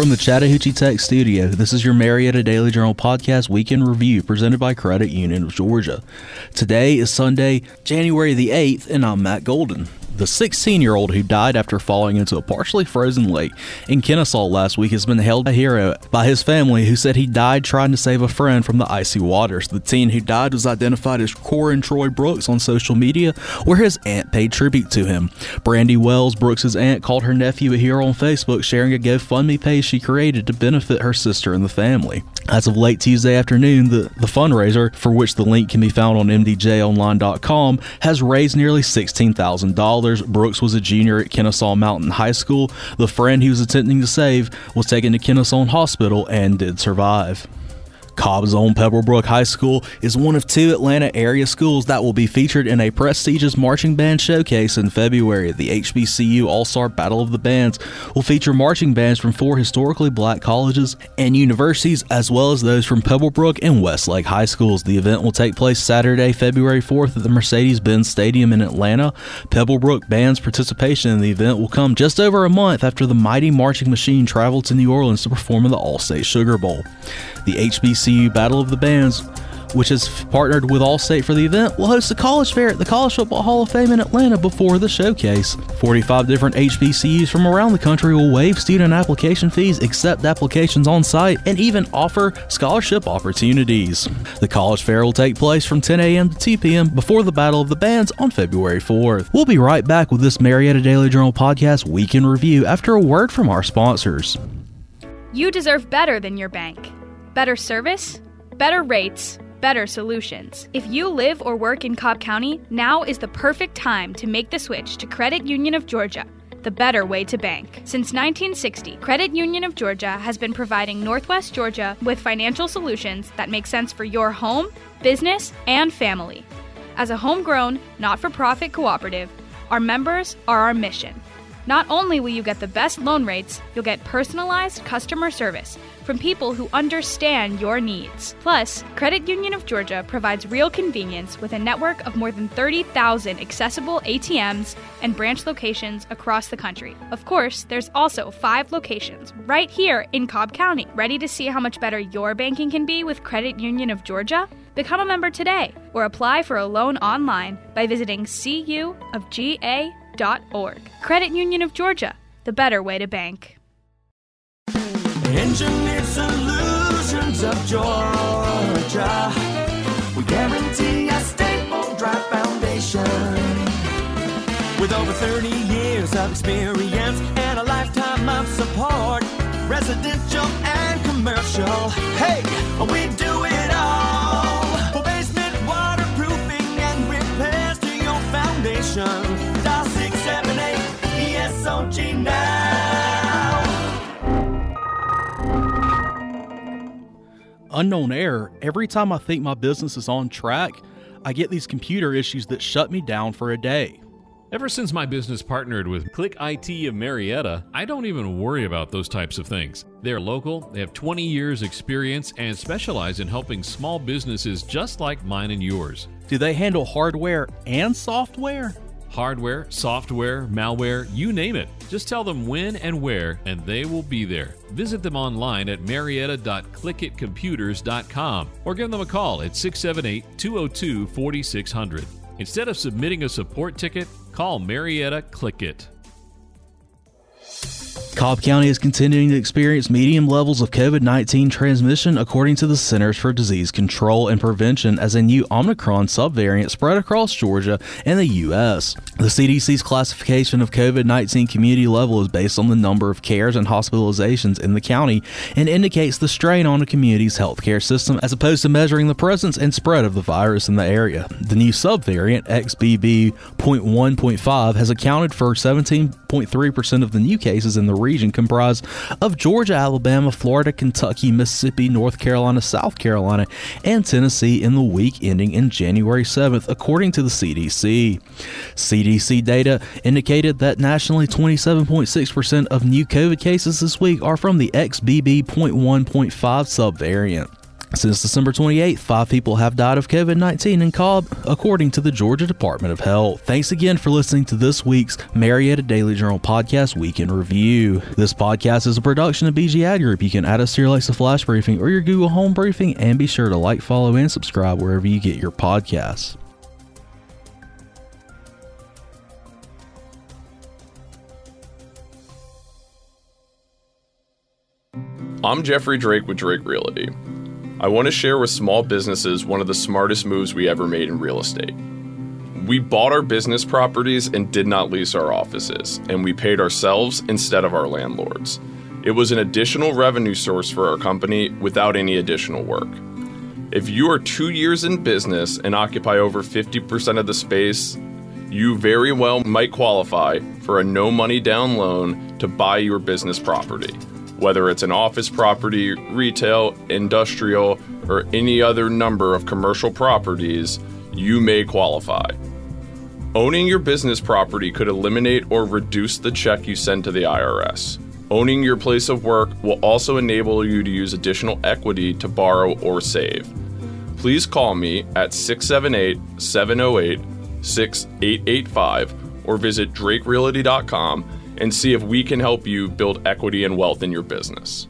From the Chattahoochee Tech Studio, this is your Marietta Daily Journal podcast weekend review presented by Credit Union of Georgia. Today is Sunday, January the 8th, and I'm Matt Golden. The 16 year old who died after falling into a partially frozen lake in Kennesaw last week has been hailed a hero by his family, who said he died trying to save a friend from the icy waters. The teen who died was identified as Corin Troy Brooks on social media, where his aunt paid tribute to him. Brandy Wells, Brooks's aunt, called her nephew a hero on Facebook, sharing a GoFundMe page she created to benefit her sister and the family. As of late Tuesday afternoon, the, the fundraiser, for which the link can be found on mdjonline.com, has raised nearly $16,000 Brooks was a junior at Kennesaw Mountain High School. The friend he was attempting to save was taken to Kennesaw Hospital and did survive. Cobb's own Pebblebrook High School is one of two Atlanta area schools that will be featured in a prestigious marching band showcase in February. The HBCU All Star Battle of the Bands will feature marching bands from four historically black colleges and universities, as well as those from Pebblebrook and Westlake High Schools. The event will take place Saturday, February 4th at the Mercedes Benz Stadium in Atlanta. Pebblebrook Band's participation in the event will come just over a month after the Mighty Marching Machine traveled to New Orleans to perform in the Allstate Sugar Bowl. The HBCU Battle of the Bands, which has partnered with Allstate for the event, will host a college fair at the College Football Hall of Fame in Atlanta before the showcase. 45 different HBCUs from around the country will waive student application fees, accept applications on site, and even offer scholarship opportunities. The college fair will take place from 10 a.m. to 2 p.m. before the Battle of the Bands on February 4th. We'll be right back with this Marietta Daily Journal podcast weekend review after a word from our sponsors. You deserve better than your bank. Better service, better rates, better solutions. If you live or work in Cobb County, now is the perfect time to make the switch to Credit Union of Georgia, the better way to bank. Since 1960, Credit Union of Georgia has been providing Northwest Georgia with financial solutions that make sense for your home, business, and family. As a homegrown, not for profit cooperative, our members are our mission. Not only will you get the best loan rates, you'll get personalized customer service from people who understand your needs. Plus, Credit Union of Georgia provides real convenience with a network of more than 30,000 accessible ATMs and branch locations across the country. Of course, there's also five locations right here in Cobb County. Ready to see how much better your banking can be with Credit Union of Georgia? Become a member today or apply for a loan online by visiting Credit Union of Georgia, the better way to bank. Engineered Solutions of Georgia. We guarantee a stable, dry foundation. With over 30 years of experience and a lifetime of support, residential and commercial. Hey, we do it all. For basement waterproofing and repairs to your foundation. Unknown error. Every time I think my business is on track, I get these computer issues that shut me down for a day. Ever since my business partnered with Click IT of Marietta, I don't even worry about those types of things. They're local, they have 20 years experience and specialize in helping small businesses just like mine and yours. Do they handle hardware and software? Hardware, software, malware, you name it. Just tell them when and where, and they will be there. Visit them online at marietta.clickitcomputers.com or give them a call at 678 202 4600. Instead of submitting a support ticket, call Marietta Click It. Cobb County is continuing to experience medium levels of COVID 19 transmission, according to the Centers for Disease Control and Prevention, as a new Omicron subvariant spread across Georgia and the U.S. The CDC's classification of COVID 19 community level is based on the number of cares and hospitalizations in the county and indicates the strain on a community's healthcare system as opposed to measuring the presence and spread of the virus in the area. The new subvariant, XBB.1.5, has accounted for 17.3% of the new cases in the region, comprised of Georgia, Alabama, Florida, Kentucky, Mississippi, North Carolina, South Carolina, and Tennessee in the week ending in January 7th, according to the CDC. CDC data indicated that nationally 27.6% of new COVID cases this week are from the XBB.1.5 subvariant. Since December 28th, five people have died of COVID 19 in Cobb, according to the Georgia Department of Health. Thanks again for listening to this week's Marietta Daily Journal Podcast Week in Review. This podcast is a production of BG Ad Group. You can add us to your Alexa Flash Briefing or your Google Home Briefing, and be sure to like, follow, and subscribe wherever you get your podcasts. I'm Jeffrey Drake with Drake Realty. I want to share with small businesses one of the smartest moves we ever made in real estate. We bought our business properties and did not lease our offices, and we paid ourselves instead of our landlords. It was an additional revenue source for our company without any additional work. If you are two years in business and occupy over 50% of the space, you very well might qualify for a no money down loan to buy your business property. Whether it's an office property, retail, industrial, or any other number of commercial properties, you may qualify. Owning your business property could eliminate or reduce the check you send to the IRS. Owning your place of work will also enable you to use additional equity to borrow or save. Please call me at 678 708 6885 or visit drakerealty.com and see if we can help you build equity and wealth in your business.